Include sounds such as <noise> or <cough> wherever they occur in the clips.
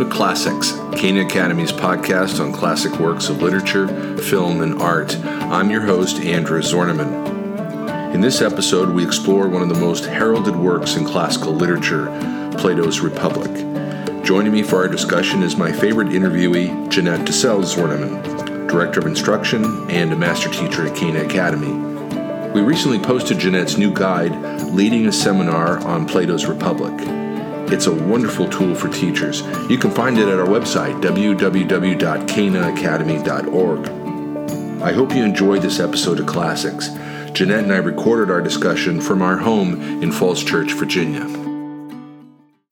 to Classics, Cana Academy's podcast on classic works of literature, film, and art. I'm your host, Andrew Zwerneman. In this episode, we explore one of the most heralded works in classical literature, Plato's Republic. Joining me for our discussion is my favorite interviewee, Jeannette DeCelles-Zwerneman, Director of Instruction and a Master Teacher at Cana Academy. We recently posted Jeannette's new guide, Leading a Seminar on Plato's Republic. It's a wonderful tool for teachers. You can find it at our website, www.canaacademy.org. I hope you enjoyed this episode of Classics. Jeannette and I recorded our discussion from our home in Falls Church, Virginia.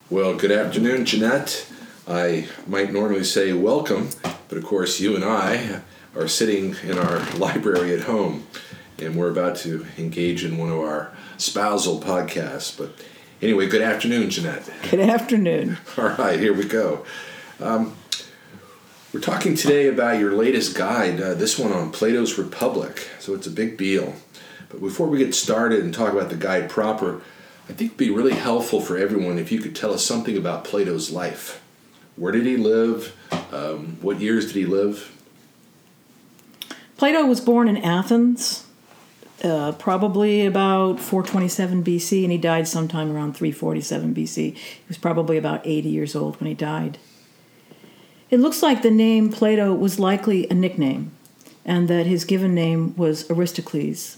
Well, good afternoon, Jeannette. I might normally say welcome, but of course, you and I are sitting in our <laughs> library at home, and we're about to engage in one of our spousal podcasts. But Anyway, good afternoon, Jeannette. Good afternoon. <laughs> All right, here we go. Um, we're talking today about your latest guide, uh, this one on Plato's Republic. So it's a big deal. But before we get started and talk about the guide proper, I think it'd be really helpful for everyone if you could tell us something about Plato's life. Where did he live? Um, what years did he live? Plato was born in Athens uh, probably about 427 BC, and he died sometime around 347 BC. He was probably about 80 years old when he died. It looks like the name Plato was likely a nickname, and that his given name was Aristocles.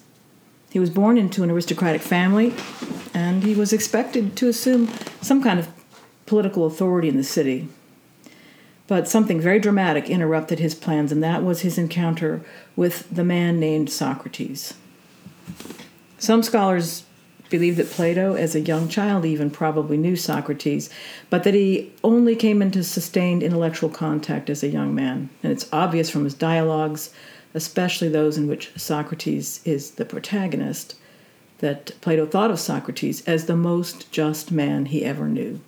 He was born into an aristocratic family, and he was expected to assume some kind of political authority in the city. But something very dramatic interrupted his plans, and that was his encounter with the man named Socrates. Some scholars believe that Plato, as a young child, even probably knew Socrates, but that he only came into sustained intellectual contact as a young man. And it's obvious from his dialogues, especially those in which Socrates is the protagonist, that Plato thought of Socrates as the most just man he ever knew.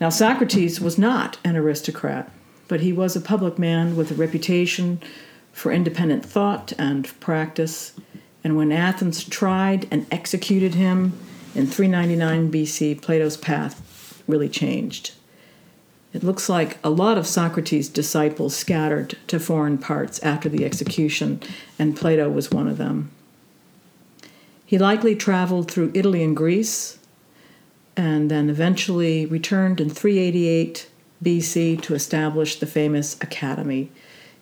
Now, Socrates was not an aristocrat, but he was a public man with a reputation for independent thought and practice and when Athens tried and executed him in 399 BC, Plato's path really changed. It looks like a lot of Socrates' disciples scattered to foreign parts after the execution, and Plato was one of them. He likely traveled through Italy and Greece, and then eventually returned in 388 BC to establish the famous Academy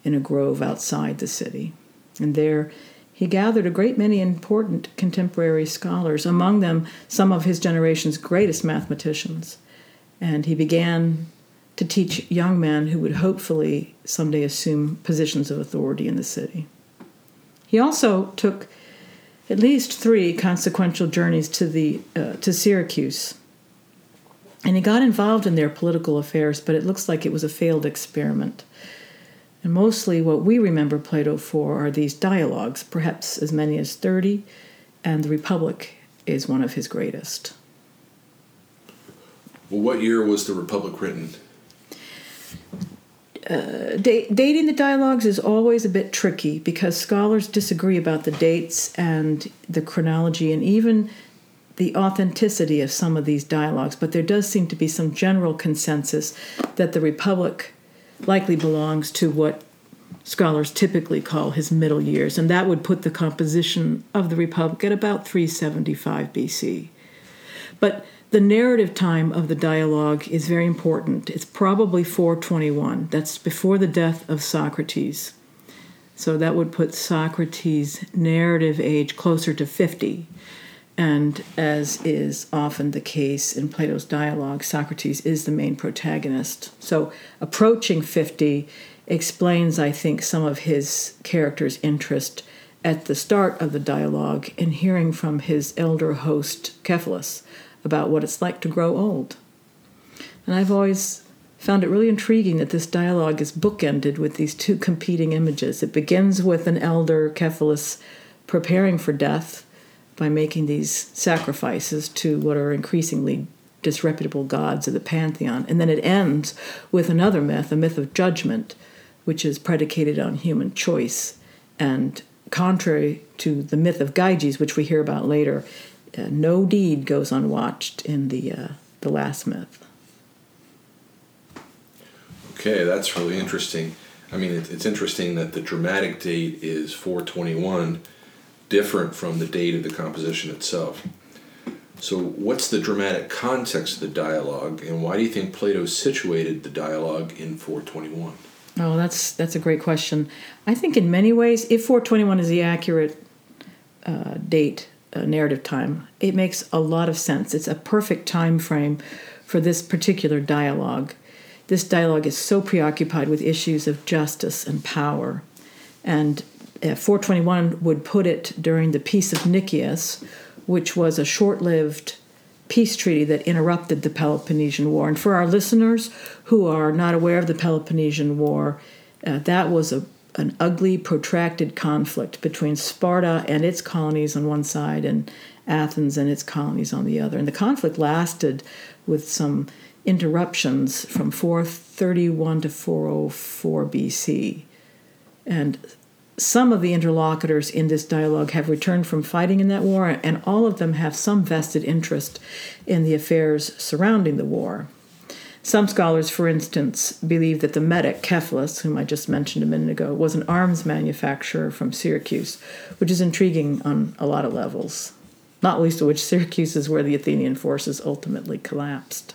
in a grove outside the city. And there he gathered a great many important contemporary scholars, among them some of his generation's greatest mathematicians. And he began to teach young men who would hopefully someday assume positions of authority in the city. He also took at least three consequential journeys to, the, uh, to Syracuse. And he got involved in their political affairs, but it looks like it was a failed experiment. And mostly what we remember Plato for are these dialogues, perhaps as many as 30, and the Republic is one of his greatest. Well, what year was the Republic written? Uh, da- dating the dialogues is always a bit tricky because scholars disagree about the dates and the chronology and even the authenticity of some of these dialogues, but there does seem to be some general consensus that the Republic likely belongs to what scholars typically call his middle years, and that would put the composition of the Republic at about 375 BC. But the narrative time of the dialogue is very important. It's probably 421. That's before the death of Socrates. So that would put Socrates' narrative age closer to 50. And as is often the case in Plato's dialogue, Socrates is the main protagonist. So approaching 50 explains, I think, some of his character's interest at the start of the dialogue in hearing from his elder host, Cephalus, about what it's like to grow old. And I've always found it really intriguing that this dialogue is bookended with these two competing images. It begins with an elder, Cephalus, preparing for death by making these sacrifices to what are increasingly disreputable gods of the pantheon. And then it ends with another myth, a myth of judgment, which is predicated on human choice. And contrary to the myth of Gyges, which we hear about later, uh, no deed goes unwatched in the, uh, the last myth. Okay, that's really interesting. I mean, it's interesting that the dramatic date is 421, different from the date of the composition itself. So, what's the dramatic context of the dialogue, and why do you think Plato situated the dialogue in 421? Oh, that's that's a great question. I think in many ways, if 421 is the accurate uh, date, uh, narrative time, it makes a lot of sense. It's a perfect time frame for this particular dialogue. This dialogue is so preoccupied with issues of justice and power, and 421 would put it during the Peace of Nicias, which was a short-lived peace treaty that interrupted the Peloponnesian War. And for our listeners who are not aware of the Peloponnesian War, uh, that was a, an ugly, protracted conflict between Sparta and its colonies on one side and Athens and its colonies on the other. And the conflict lasted with some interruptions from 431 to 404 BC. And some of the interlocutors in this dialogue have returned from fighting in that war, and all of them have some vested interest in the affairs surrounding the war. Some scholars, for instance, believe that the metic Cephalus, whom I just mentioned a minute ago, was an arms manufacturer from Syracuse, which is intriguing on a lot of levels, not least of which Syracuse is where the Athenian forces ultimately collapsed.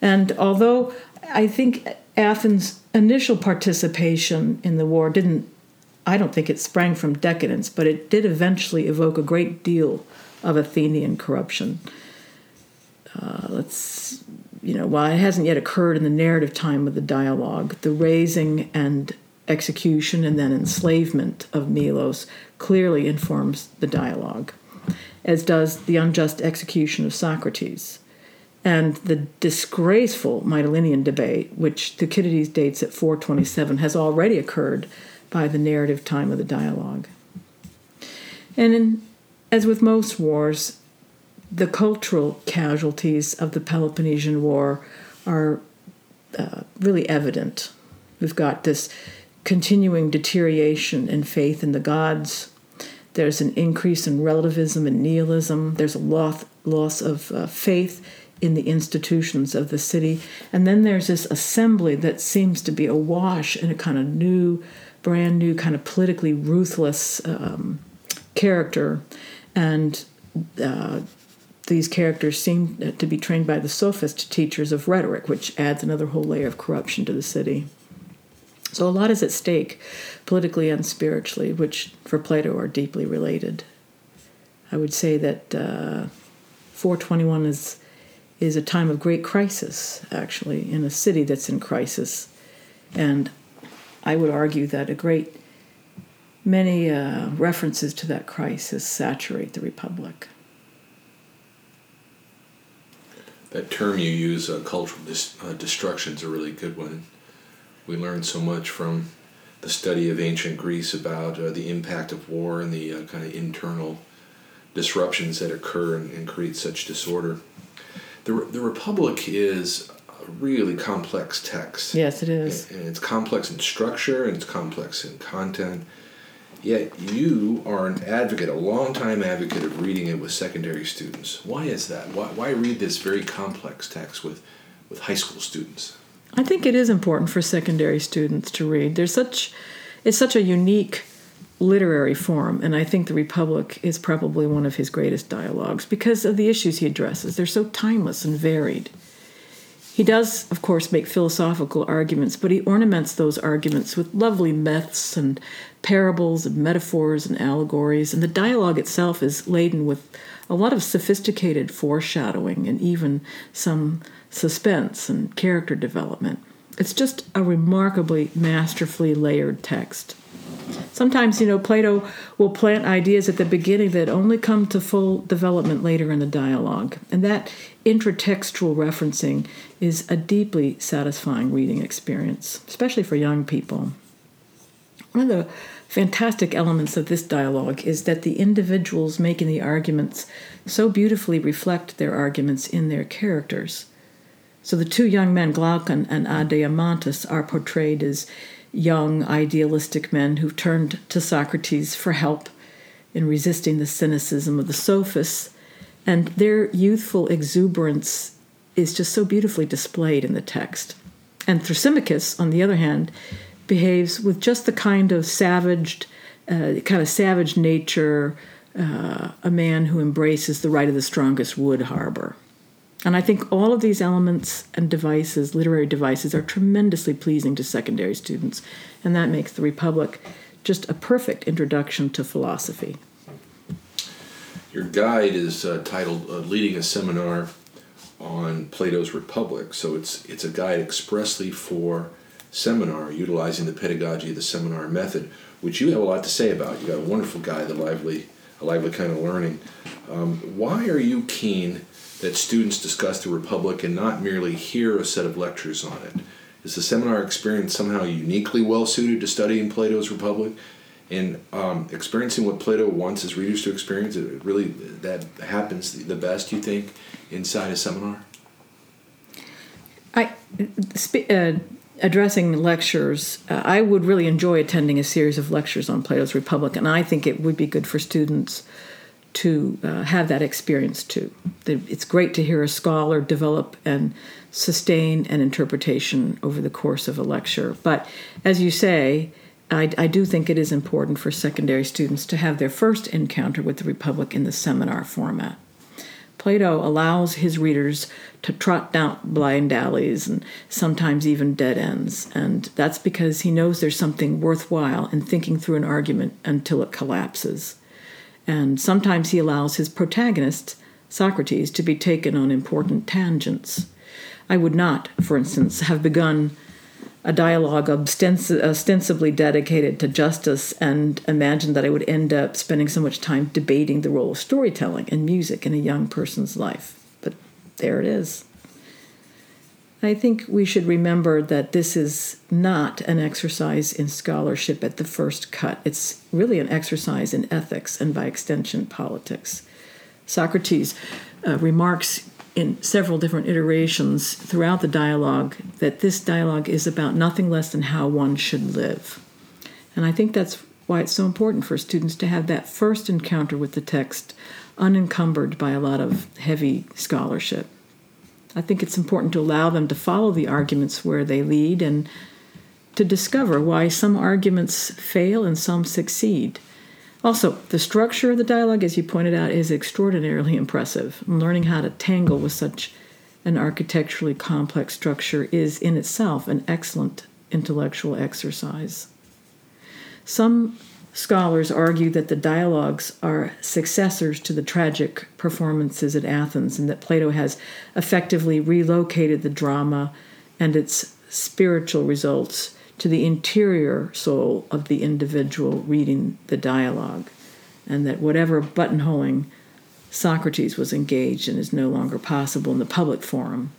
And although I think Athens' initial participation in the war didn't I don't think it sprang from decadence, but it did eventually evoke a great deal of Athenian corruption. Uh, let's, you know, while it hasn't yet occurred in the narrative time of the dialogue, the razing and execution and then enslavement of Milos clearly informs the dialogue, as does the unjust execution of Socrates. And the disgraceful Mytilenean debate, which Thucydides dates at 427, has already occurred by the narrative time of the dialogue. And in, as with most wars, the cultural casualties of the Peloponnesian War are uh, really evident. We've got this continuing deterioration in faith in the gods. There's an increase in relativism and nihilism. There's a loss, loss of uh, faith in the institutions of the city. And then there's this assembly that seems to be awash in a kind of new brand new kind of politically ruthless um, character, and uh, these characters seem to be trained by the sophist teachers of rhetoric, which adds another whole layer of corruption to the city. So a lot is at stake, politically and spiritually, which for Plato are deeply related. I would say that uh, 421 is is a time of great crisis, actually, in a city that's in crisis, and I would argue that a great many uh, references to that crisis saturate the Republic. That term you use, uh, cultural dis- uh, destruction, is a really good one. We learn so much from the study of ancient Greece about uh, the impact of war and the uh, kind of internal disruptions that occur and, and create such disorder. The, the Republic is really complex text. Yes, it is. And it's complex in structure and it's complex in content. Yet you are an advocate, a long-time advocate of reading it with secondary students. Why is that? Why, why read this very complex text with, with high school students? I think it is important for secondary students to read. There's such it's such a unique literary form, and I think The Republic is probably one of his greatest dialogues because of the issues he addresses. They're so timeless and varied. He does, of course, make philosophical arguments, but he ornaments those arguments with lovely myths and parables and metaphors and allegories, and the dialogue itself is laden with a lot of sophisticated foreshadowing and even some suspense and character development. It's just a remarkably masterfully layered text. Sometimes, you know, Plato will plant ideas at the beginning that only come to full development later in the dialogue. And that intratextual referencing is a deeply satisfying reading experience, especially for young people. One of the fantastic elements of this dialogue is that the individuals making the arguments so beautifully reflect their arguments in their characters. So the two young men, Glaucon and Adeimantus, are portrayed as young, idealistic men who've turned to Socrates for help in resisting the cynicism of the sophists, and their youthful exuberance is just so beautifully displayed in the text. And Thrasymachus, on the other hand, behaves with just the kind of savaged, uh, kind of savage nature, uh, a man who embraces the right of the strongest would harbor. And I think all of these elements and devices, literary devices, are tremendously pleasing to secondary students, and that makes the Republic just a perfect introduction to philosophy. Your guide is uh, titled uh, "Leading a Seminar on Plato's Republic," so it's it's a guide expressly for seminar, utilizing the pedagogy of the seminar method, which you have a lot to say about. You got a wonderful guide, the lively, a lively kind of learning. Um, why are you keen that students discuss the Republic and not merely hear a set of lectures on it? Is the seminar experience somehow uniquely well suited to studying Plato's Republic? And um, experiencing what Plato wants his readers to experience, it really that happens the best, you think, inside a seminar? I uh, addressing lectures, uh, I would really enjoy attending a series of lectures on Plato's Republic, and I think it would be good for students to uh, have that experience too. It's great to hear a scholar develop and sustain an interpretation over the course of a lecture. But as you say, I, I, do think it is important for secondary students to have their first encounter with the Republic in the seminar format. Plato allows his readers to trot down blind alleys and sometimes even dead ends, and that's because he knows there's something worthwhile in thinking through an argument until it collapses. And sometimes he allows his protagonist, Socrates, to be taken on important tangents. I would not, for instance, have begun a dialogue ostens- ostensibly dedicated to justice and imagined that I would end up spending so much time debating the role of storytelling and music in a young person's life. But there it is. I think we should remember that this is not an exercise in scholarship at the first cut. It's really an exercise in ethics and, by extension, politics. Socrates uh, remarks in several different iterations throughout the dialogue that this dialogue is about nothing less than how one should live. And I think that's why it's so important for students to have that first encounter with the text unencumbered by a lot of heavy scholarship. I think it's important to allow them to follow the arguments where they lead and to discover why some arguments fail and some succeed. Also, the structure of the dialogue, as you pointed out, is extraordinarily <laughs> impressive. learning how to tangle with such an architecturally complex structure is in itself an excellent intellectual exercise. Some scholars argue that the dialogues are successors to the tragic performances at Athens and that Plato has effectively relocated the drama and its spiritual results to the interior soul of the individual reading the dialogue, and that whatever buttonholing Socrates was engaged in is no longer possible in the public forum,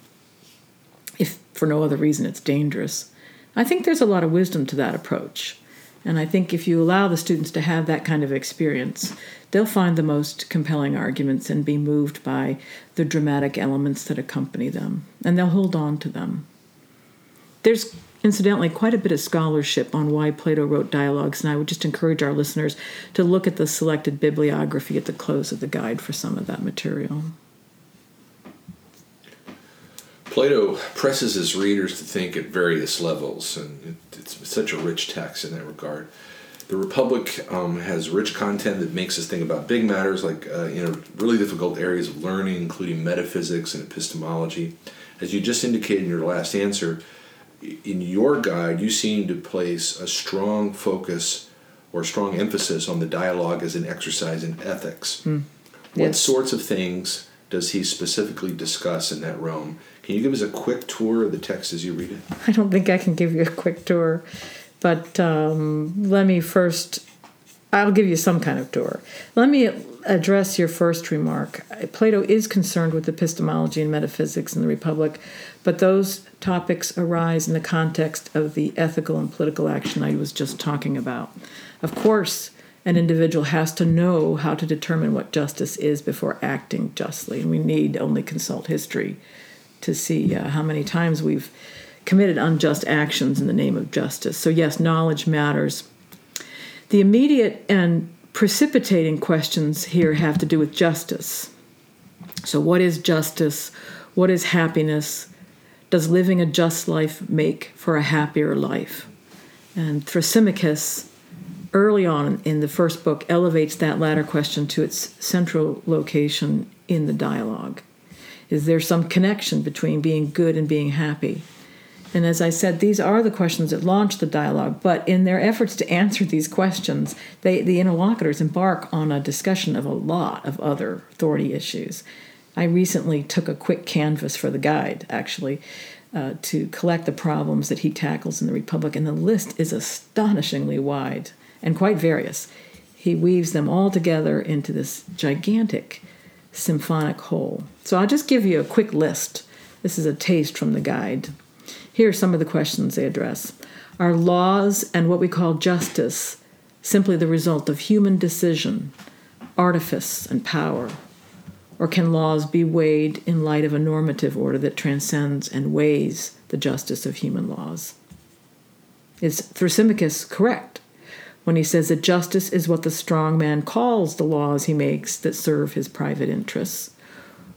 if for no other reason it's dangerous. I think there's a lot of wisdom to that approach. And I think if you allow the students to have that kind of experience, they'll find the most compelling arguments and be moved by the dramatic elements that accompany them, and they'll hold on to them. There's incidentally quite a bit of scholarship on why Plato wrote dialogues, and I would just encourage our listeners to look at the selected bibliography at the close of the guide for some of that material. Plato presses his readers to think at various levels, and it's such a rich text in that regard. The Republic um, has rich content that makes us think about big matters like uh, you know really difficult areas of learning, including metaphysics and epistemology. As you just indicated in your last answer, in your guide, you seem to place a strong focus or strong emphasis on the dialogue as an exercise in ethics. Mm. What sorts of things does he specifically discuss in that realm? Can you give us a quick tour of the text as you read it? I don't think I can give you a quick tour, but um, let me first, I'll give you some kind of tour. Let me address your first remark. Plato is concerned with epistemology and metaphysics in the Republic, but those topics arise in the context of the ethical and political action I was just talking about. Of course, an individual has to know how to determine what justice is before acting justly, and we need only consult history to see uh, how many times we've committed unjust actions in the name of justice. So, yes, knowledge matters. The immediate and precipitating questions here have to do with justice. So, what is justice? What is happiness? Does living a just life make for a happier life? And Thrasymachus, early on in the first book, elevates that latter question to its central location in the dialogue. Is there some connection between being good and being happy? And as I said, these are the questions that launch the dialogue, but in their efforts to answer these questions, they, the interlocutors embark on a discussion of a lot of other authority issues. I recently took a quick canvas for the guide, actually, uh, to collect the problems that he tackles in the Republic, and the list is astonishingly wide and quite various. He weaves them all together into this gigantic symphonic whole. So I'll just give you a quick list. This is a taste from the guide. Here are some of the questions they address. Are laws and what we call justice simply the result of human decision, artifice, and power? Or can laws be weighed in light of a normative order that transcends and weighs the justice of human laws? Is Thrasymachus correct when he says that justice is what the strong man calls the laws he makes that serve his private interests?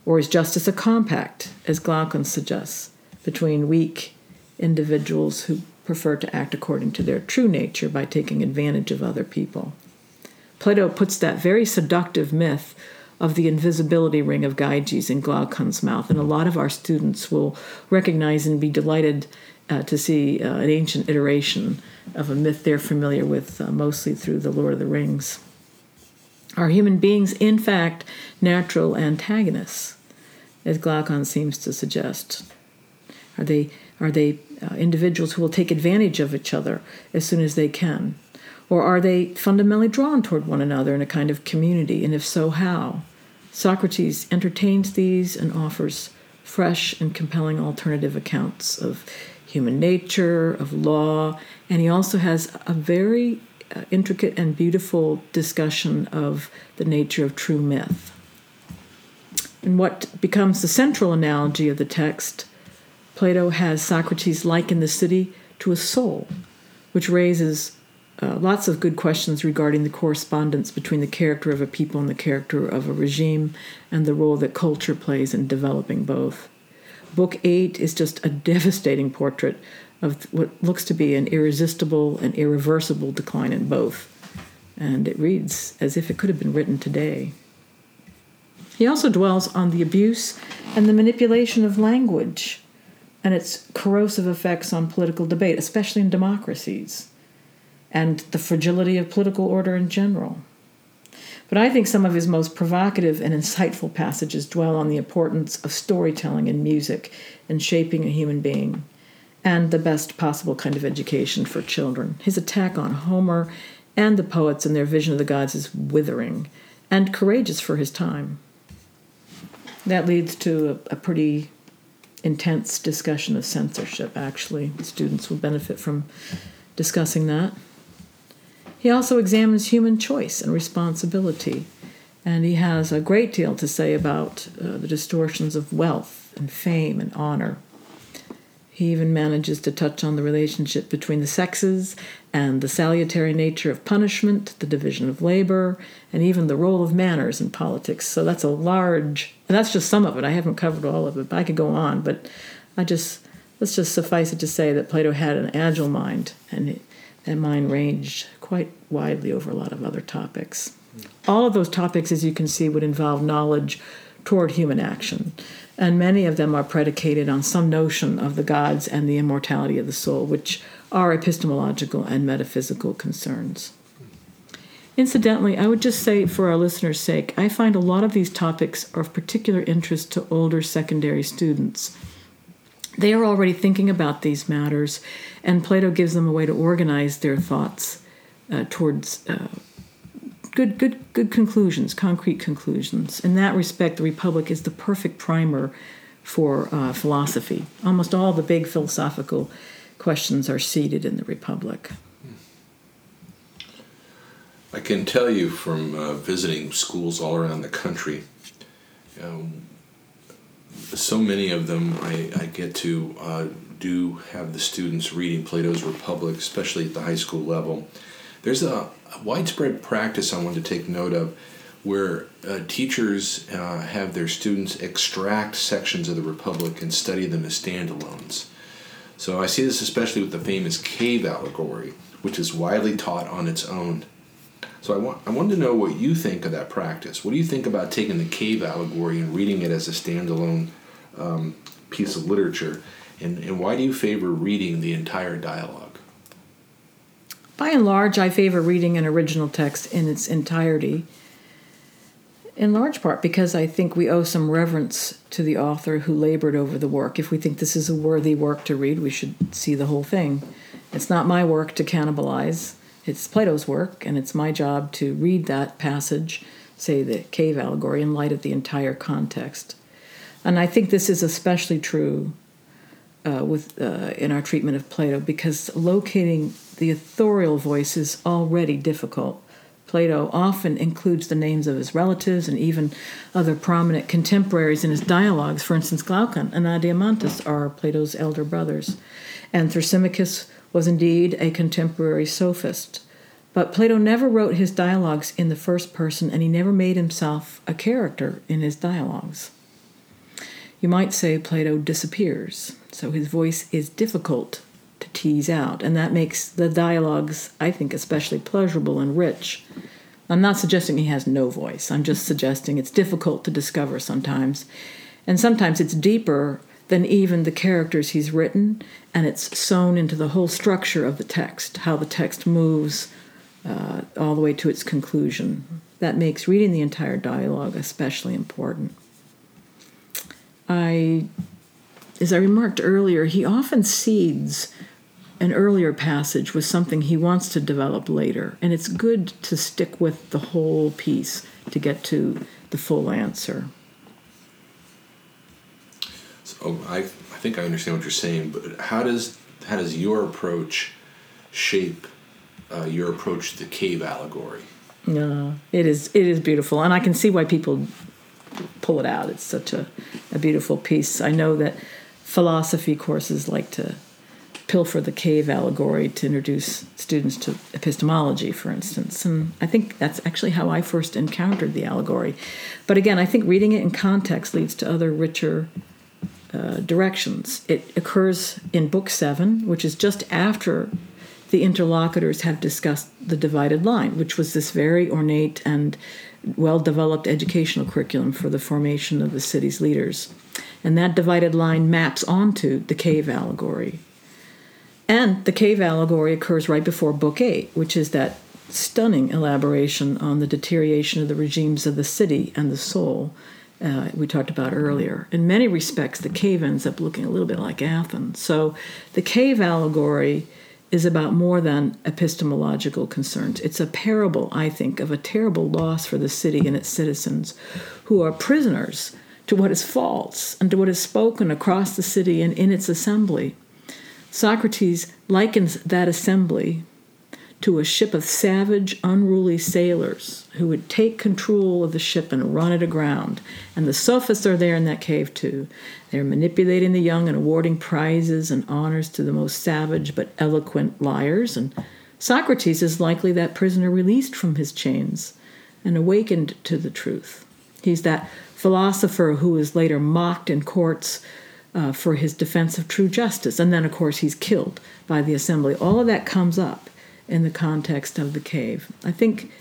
Or is justice a compact, as Glaucon suggests, between weak individuals who prefer to act according to their true nature by taking advantage of other people? Plato puts that very seductive myth of the invisibility ring of Gyges in Glaucon's mouth. And a lot of our students will recognize and be delighted uh, to see uh, an ancient iteration of a myth they're familiar with uh, mostly through The Lord of the Rings. Are human beings, in fact, natural antagonists, as Glaucon seems to suggest? Are they, are they uh, individuals who will take advantage of each other as soon as they can? Or are they fundamentally drawn toward one another in a kind of community? And if so, how? Socrates entertains these and offers fresh and compelling alternative accounts of human nature, of law, and he also has a very uh, intricate and beautiful discussion of the nature of true myth. And what becomes the central analogy of the text, Plato has Socrates liken the city to a soul, which raises uh, lots of good questions regarding the correspondence between the character of a people and the character of a regime and the role that culture plays in developing both. Book 8 is just a devastating portrait of what looks to be an irresistible and irreversible decline in both. And it reads as if it could have been written today. He also dwells on the abuse and the manipulation of language and its corrosive effects on political debate, especially in democracies and the fragility of political order in general. But I think some of his most provocative and insightful passages dwell on the importance of storytelling and music in shaping a human being and the best possible kind of education for children. His attack on Homer and the poets and their vision of the gods is withering and courageous for his time. That leads to a, a pretty intense discussion of censorship, actually. Students will benefit from discussing that. He also examines human choice and responsibility, and he has a great deal to say about uh, the distortions of wealth and fame and honor. He even manages to touch on the relationship between the sexes and the salutary nature of punishment, the division of labor, and even the role of manners in politics. So that's a large, and that's just some of it. I haven't covered all of it, but I could go on. But I just, let's just suffice it to say that Plato had an agile mind, and that mind ranged quite widely over a lot of other topics. All of those topics, as you can see, would involve knowledge toward human action, and many of them are predicated on some notion of the gods and the immortality of the soul, which are epistemological and metaphysical concerns. Incidentally, I would just say, for our listeners' sake, I find a lot of these topics are of particular interest to older secondary students. They are already thinking about these matters, and Plato gives them a way to organize their thoughts uh, towards uh, good, good, good conclusions, concrete conclusions. In that respect, the Republic is the perfect primer for uh, philosophy. Almost all the big philosophical questions are seated in the Republic. I can tell you from uh, visiting schools all around the country, um, so many of them I, I get to uh, do have the students reading Plato's Republic, especially at the high school level. There's a, a widespread practice I want to take note of where uh, teachers uh, have their students extract sections of the Republic and study them as standalones. So I see this especially with the famous cave allegory, which is widely taught on its own. So I want I wanted to know what you think of that practice. What do you think about taking the cave allegory and reading it as a standalone um, piece of literature, and, and why do you favor reading the entire dialogue? By and large, I favor reading an original text in its entirety in large part because I think we owe some reverence to the author who labored over the work. If we think this is a worthy work to read, we should see the whole thing. It's not my work to cannibalize, it's Plato's work, and it's my job to read that passage, say the cave allegory, in light of the entire context. And I think this is especially true uh, with uh, in our treatment of Plato because locating the authorial voice is already difficult. Plato often includes the names of his relatives and even other prominent contemporaries in his dialogues. For instance, Glaucon and Adeimantus are Plato's elder brothers. And Thrasymachus was indeed a contemporary sophist. But Plato never wrote his dialogues in the first person, and he never made himself a character in his dialogues. You might say Plato disappears, so his voice is difficult to tease out, and that makes the dialogues, I think, especially pleasurable and rich. I'm not suggesting he has no voice, I'm just suggesting it's difficult to discover sometimes, and sometimes it's deeper than even the characters he's written, and it's sewn into the whole structure of the text, how the text moves uh, all the way to its conclusion. That makes reading the entire dialogue especially important. I, as I remarked earlier, he often seeds an earlier passage with something he wants to develop later. And it's good to stick with the whole piece to get to the full answer. So I, I think I understand what you're saying, but how does how does your approach shape uh, your approach to the cave allegory? No, it is it is beautiful, and I can see why people pull it out. It's such a, a beautiful piece. I know that philosophy courses like to pilfer the cave allegory to introduce students to epistemology, for instance. And I think that's actually how I first encountered the allegory. But again, I think reading it in context leads to other richer uh, directions. It occurs in Book Seven, which is just after the interlocutors have discussed the divided line, which was this very ornate and well developed educational curriculum for the formation of the city's leaders. And that divided line maps onto the cave allegory. And the cave allegory occurs right before Book 8, which is that stunning elaboration on the deterioration of the regimes of the city and the soul uh, we talked about earlier. In many respects, the cave ends up looking a little bit like Athens. So the cave allegory is about more than epistemological concerns. It's a parable, I think, of a terrible loss for the city and its citizens who are prisoners to what is false and to what is spoken across the city and in its assembly. Socrates likens that assembly to a ship of savage, unruly sailors who would take control of the ship and run it aground. And the sophists are there in that cave too. They're manipulating the young and awarding prizes and honors to the most savage but eloquent liars. And Socrates is likely that prisoner released from his chains and awakened to the truth. He's that philosopher who is later mocked in courts uh, for his defense of true justice. And then, of course, he's killed by the assembly. All of that comes up in the context of the cave. I think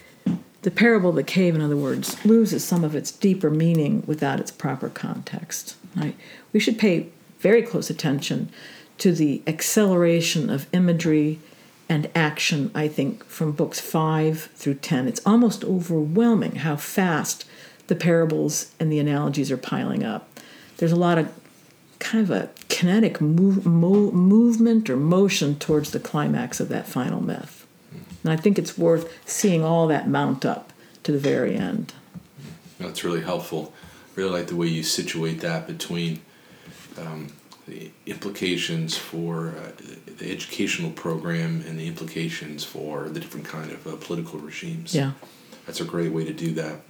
the parable of the cave, in other words, loses some of its deeper meaning without its proper context. Right? We should pay very close attention to the acceleration of imagery and action, I think, from books 5 through 10. It's almost overwhelming how fast the parables and the analogies are piling up. There's a lot of kind of a kinetic move, mo- movement or motion towards the climax of that final myth. And I think it's worth seeing all that mount up to the very end. That's really helpful. Really like the way you situate that between um, the implications for uh, the educational program and the implications for the different kind of uh, political regimes. Yeah, that's a great way to do that.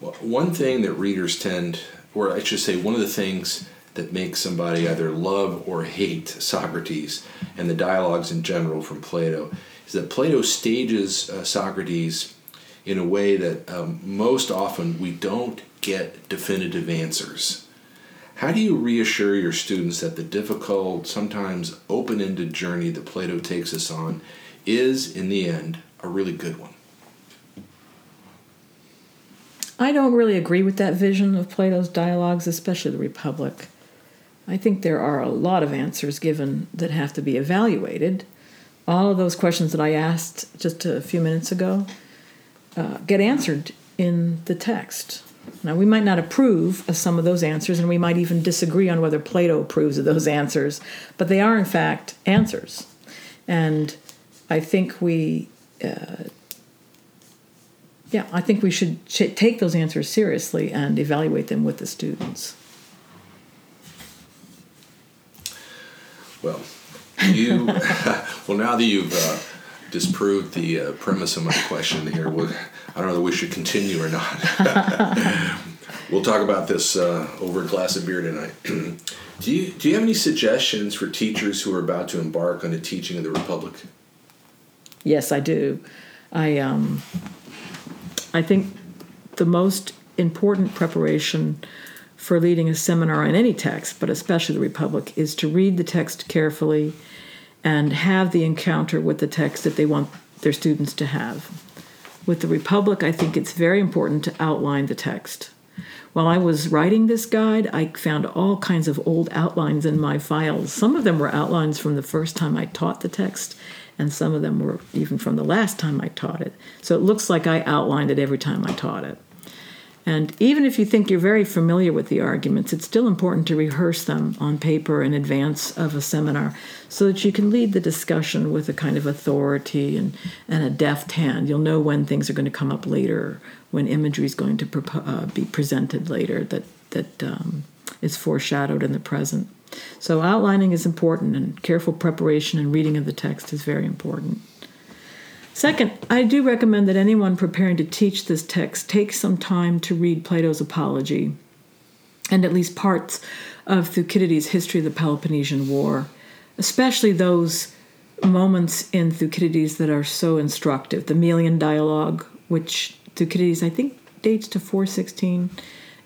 Well, one thing that readers tend, or I should say, one of the things that makes somebody either love or hate Socrates and the dialogues in general from Plato is that Plato stages uh, Socrates in a way that um, most often we don't get definitive answers. How do you reassure your students that the difficult, sometimes open ended journey that Plato takes us on is, in the end, a really good one? I don't really agree with that vision of Plato's dialogues, especially the Republic. I think there are a lot of answers given that have to be evaluated. All of those questions that I asked just a few minutes ago uh, get answered in the text. Now, we might not approve of some of those answers, and we might even disagree on whether Plato approves of those <laughs> answers, but they are, in fact, answers. And I think we, uh, yeah, I think we should take those answers seriously and evaluate them with the students. Well, you, <laughs> well, now that you've uh, disproved the uh, premise of my question here, I don't know whether we should continue or not. <laughs> we'll talk about this uh, over a glass of beer tonight. <clears throat> do you do you have any suggestions for teachers who are about to embark on the teaching of the Republic? Yes, I do. I um, I think the most important preparation for leading a seminar on any text, but especially the Republic, is to read the text carefully and have the encounter with the text that they want their students to have. With the Republic, I think it's very important to outline the text. While I was writing this guide, I found all kinds of old outlines in my files. Some of them were outlines from the first time I taught the text, and some of them were even from the last time I taught it. So it looks like I outlined it every time I taught it. And even if you think you're very familiar with the arguments, it's still important to rehearse them on paper in advance of a seminar so that you can lead the discussion with a kind of authority and, and a deft hand. You'll know when things are going to come up later, when imagery is going to uh, be presented later that, that um, is foreshadowed in the present. So, outlining is important, and careful preparation and reading of the text is very important. Second, I do recommend that anyone preparing to teach this text take some time to read Plato's Apology and at least parts of Thucydides' History of the Peloponnesian War, especially those moments in Thucydides that are so instructive. The Melian dialogue, which Thucydides, I think, dates to 416,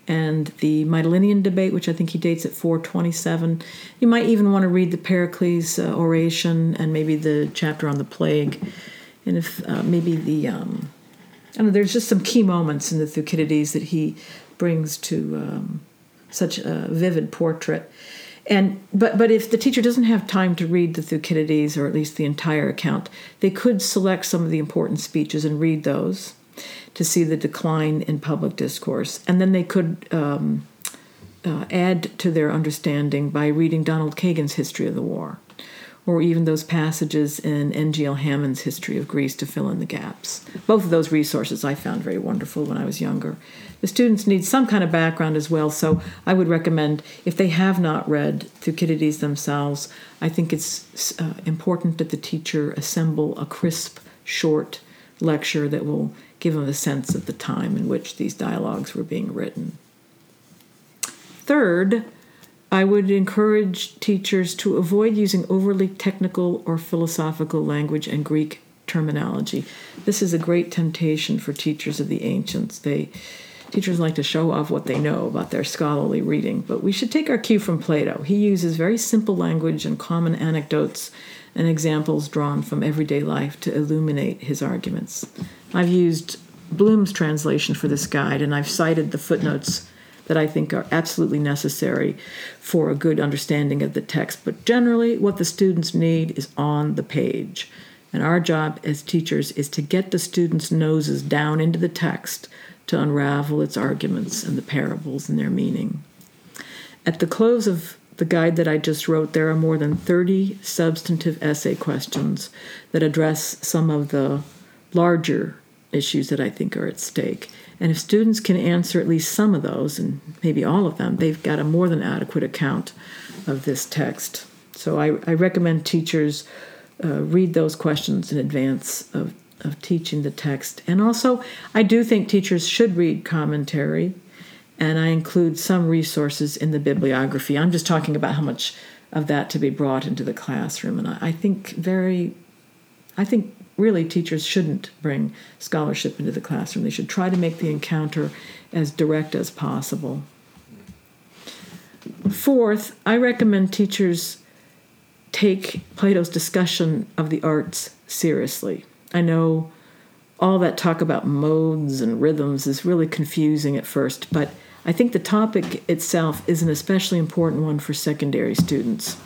and the Mytilenean debate, which I think he dates at 427. You might even want to read the Pericles uh, oration and maybe the chapter on the plague and if uh, maybe the um, I don't know, there's just some key moments in the Thucydides that he brings to um, such a vivid portrait. And but but if the teacher doesn't have time to read the Thucydides or at least the entire account, they could select some of the important speeches and read those to see the decline in public discourse, and then they could. Um, uh, add to their understanding by reading Donald Kagan's History of the War or even those passages in N.G.L. Hammond's History of Greece to fill in the gaps. Both of those resources I found very wonderful when I was younger. The students need some kind of background as well, so I would recommend, if they have not read Thucydides themselves, I think it's uh, important that the teacher assemble a crisp, short lecture that will give them a sense of the time in which these dialogues were being written. Third, I would encourage teachers to avoid using overly technical or philosophical language and Greek terminology. This is a great temptation for teachers of the ancients. They teachers like to show off what they know about their scholarly reading, but we should take our cue from Plato. He uses very simple language and common anecdotes and examples drawn from everyday life to illuminate his arguments. I've used Bloom's translation for this guide, and I've cited the footnotes that I think are absolutely necessary for a good understanding of the text. But generally, what the students need is on the page. And our job as teachers is to get the students' noses down into the text to unravel its arguments and the parables and their meaning. At the close of the guide that I just wrote, there are more than 30 substantive essay questions that address some of the larger issues that I think are at stake. And if students can answer at least some of those, and maybe all of them, they've got a more than adequate account of this text. So I, I recommend teachers uh, read those questions in advance of, of teaching the text. And also, I do think teachers should read commentary, and I include some resources in the bibliography. I'm just talking about how much of that to be brought into the classroom. And I, I think very, I think really teachers shouldn't bring scholarship into the classroom. They should try to make the encounter as direct as possible. Fourth, I recommend teachers take Plato's discussion of the arts seriously. I know all that talk about modes and rhythms is really confusing at first, but I think the topic itself is an especially important one for secondary students.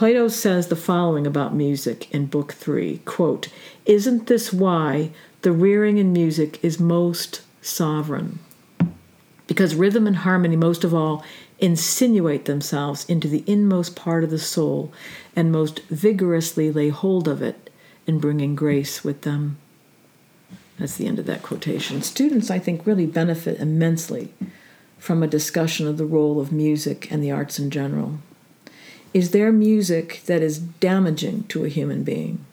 Plato says the following about music in Book 3 quote, Isn't this why the rearing in music is most sovereign? Because rhythm and harmony, most of all, insinuate themselves into the inmost part of the soul and most vigorously lay hold of it in bringing grace with them. That's the end of that quotation. Students, I think, really benefit immensely from a discussion of the role of music and the arts in general. Is there music that is damaging to a human being?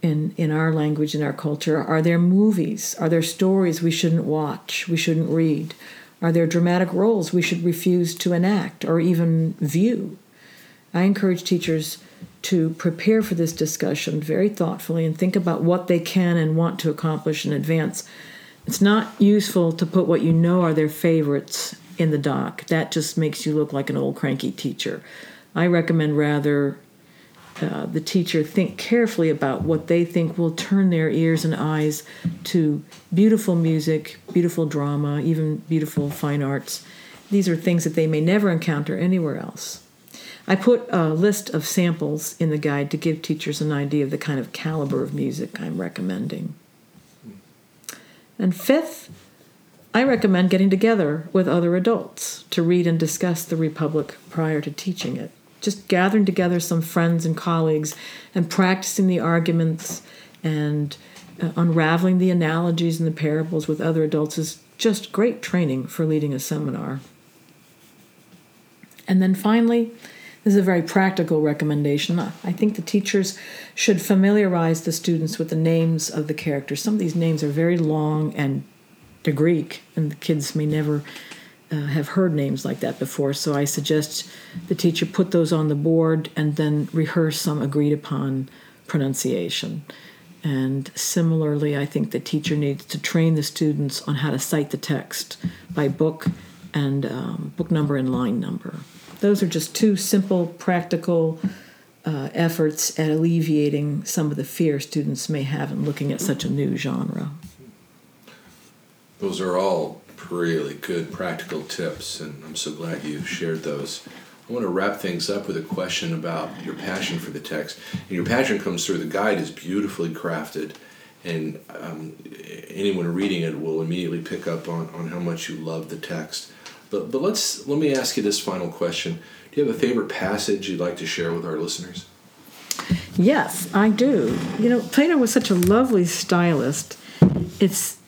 In, in our language, in our culture, are there movies? Are there stories we shouldn't watch, we shouldn't read? Are there dramatic roles we should refuse to enact or even view? I encourage teachers to prepare for this discussion very thoughtfully and think about what they can and want to accomplish in advance. It's not useful to put what you know are their favorites in the doc. That just makes you look like an old cranky teacher. I recommend rather uh, the teacher think carefully about what they think will turn their ears and eyes to beautiful music, beautiful drama, even beautiful fine arts. These are things that they may never encounter anywhere else. I put a list of samples in the guide to give teachers an idea of the kind of caliber of music I'm recommending. And fifth, I recommend getting together with other adults to read and discuss the Republic prior to teaching it just gathering together some friends and colleagues and practicing the arguments and uh, unraveling the analogies and the parables with other adults is just great training for leading a seminar. And then finally, this is a very practical recommendation. I think the teachers should familiarize the students with the names of the characters. Some of these names are very long and they're Greek, and the kids may never uh, have heard names like that before, so I suggest the teacher put those on the board and then rehearse some agreed upon pronunciation. And similarly, I think the teacher needs to train the students on how to cite the text by book and um, book number and line number. Those are just two simple, practical uh, efforts at alleviating some of the fear students may have in looking at such a new genre. Those are all really good practical tips, and I'm so glad you shared those. I want to wrap things up with a question about your passion for the text. And your passion comes through. The guide is beautifully crafted, and um, anyone reading it will immediately pick up on, on how much you love the text. But, but let's let me ask you this final question. Do you have a favorite passage you'd like to share with our listeners? Yes, I do. You know, Plato was such a lovely stylist. It's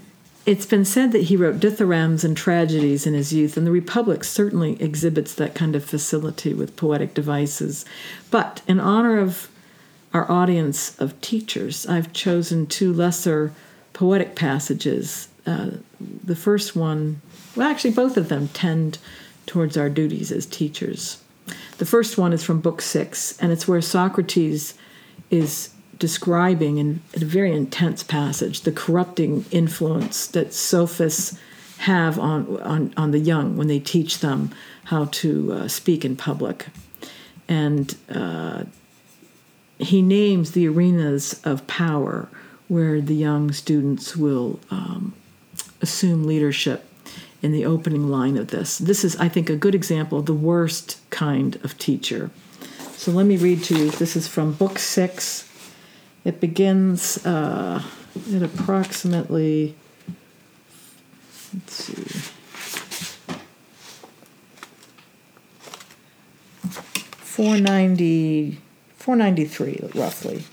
it's been said that he wrote dithyrambs and tragedies in his youth, and the Republic certainly exhibits that kind of facility with poetic devices. But in honor of our audience of teachers, I've chosen two lesser poetic passages. Uh, the first one, well, actually, both of them tend towards our duties as teachers. The first one is from Book Six, and it's where Socrates is describing in, a very intense passage the corrupting influence that sophists have on, on, on the young when they teach them how to uh, speak in public. And uh, he names the arenas of power where the young students will um, assume leadership in the opening line of this. This is, I think, a good example of the worst kind of teacher. So let me read to you. This is from Book Six, it begins uh, at approximately, let's see, four ninety, four ninety three roughly.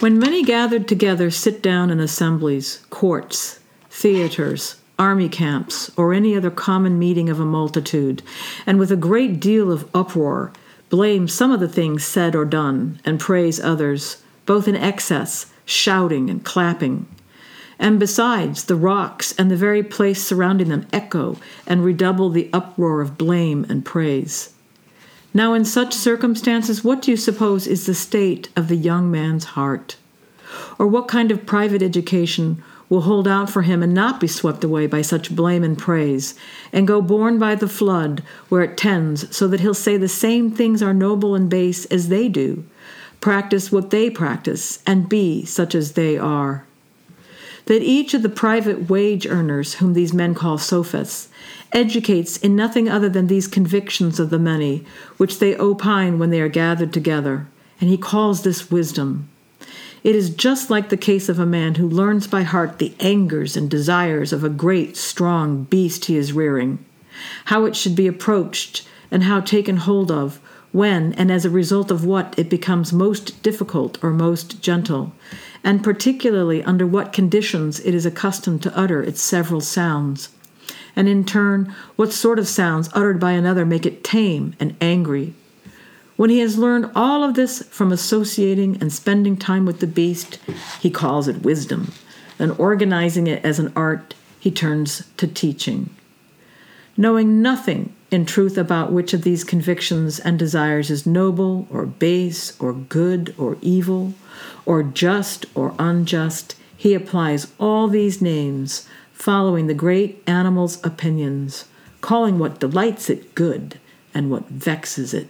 When many gathered together sit down in assemblies, courts, theaters, army camps, or any other common meeting of a multitude, and with a great deal of uproar, blame some of the things said or done, and praise others, both in excess, shouting and clapping. And besides, the rocks and the very place surrounding them echo and redouble the uproar of blame and praise. Now, in such circumstances, what do you suppose is the state of the young man's heart? Or what kind of private education will hold out for him and not be swept away by such blame and praise, and go borne by the flood where it tends, so that he'll say the same things are noble and base as they do, practice what they practice, and be such as they are? That each of the private wage earners, whom these men call sophists, educates in nothing other than these convictions of the many, which they opine when they are gathered together, and he calls this wisdom. It is just like the case of a man who learns by heart the angers and desires of a great, strong beast he is rearing, how it should be approached, and how taken hold of, when and as a result of what it becomes most difficult or most gentle, and particularly under what conditions it is accustomed to utter its several sounds and in turn, what sort of sounds uttered by another make it tame and angry. When he has learned all of this from associating and spending time with the beast, he calls it wisdom, and organizing it as an art, he turns to teaching. Knowing nothing in truth about which of these convictions and desires is noble or base or good or evil or just or unjust, he applies all these names following the great animal's opinions, calling what delights it good and what vexes it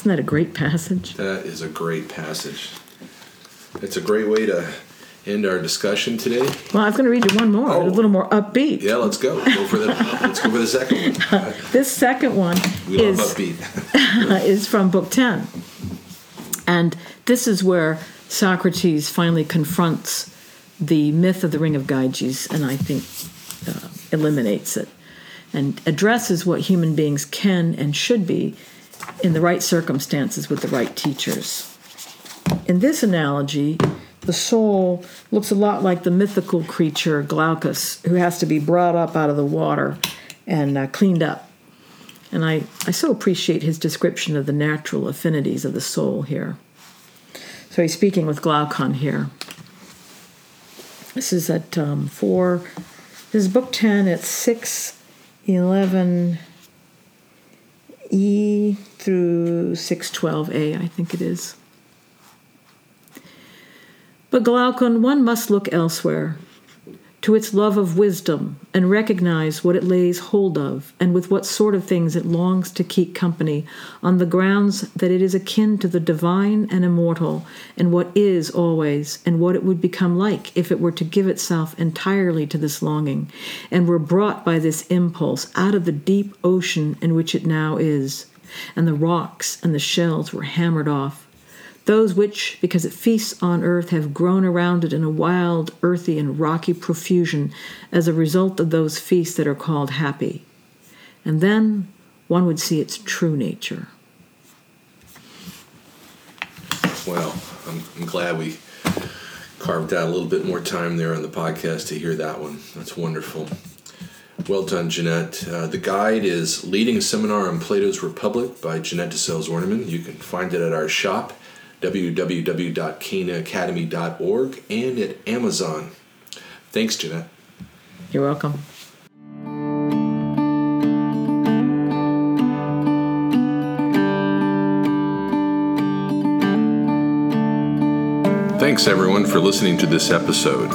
Isn't that a great passage? That is a great passage. It's a great way to end our discussion today. Well, I'm going to read you one more, oh. a little more upbeat. Yeah, let's go. Go for the let's go for the second one. <laughs> this second one we is upbeat. <laughs> is from Book Ten, and this is where Socrates finally confronts the myth of the Ring of Gyges, and I think uh, eliminates it and addresses what human beings can and should be in the right circumstances with the right teachers. In this analogy, the soul looks a lot like the mythical creature Glaucus, who has to be brought up out of the water and uh, cleaned up. And I, I so appreciate his description of the natural affinities of the soul here. So he's speaking with Glaucon here. This is at um, 4, this is book 10 at 6, 11 E through 612A, I think it is. But Glaucon, one must look elsewhere to its love of wisdom and recognize what it lays hold of and with what sort of things it longs to keep company on the grounds that it is akin to the divine and immortal and what is always and what it would become like if it were to give itself entirely to this longing and were brought by this impulse out of the deep ocean in which it now is. And the rocks and the shells were hammered off those which, because it feasts on earth, have grown around it in a wild, earthy, and rocky profusion as a result of those feasts that are called happy. And then one would see its true nature. Well, I'm, I'm glad we carved out a little bit more time there on the podcast to hear that one. That's wonderful. Well done, Jeannette. Uh, the guide is Leading Seminar on Plato's Republic by Jeannette DeCelles-Zwerneman. You can find it at our shop www.canaacademy.org, and at Amazon. Thanks, Jeannette. You're welcome. Thanks, everyone, for listening to this episode.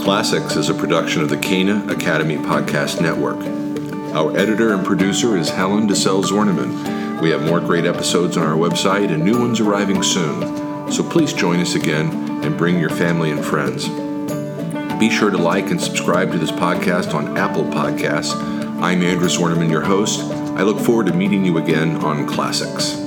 Classics is a production of the Cana Academy Podcast Network. Our editor and producer is Helen DeCelles-Zwerneman. We have more great episodes on our website and new ones arriving soon. So please join us again and bring your family and friends. Be sure to like and subscribe to this podcast on Apple Podcasts. I'm Andrew Zwerneman, your host. I look forward to meeting you again on Classics.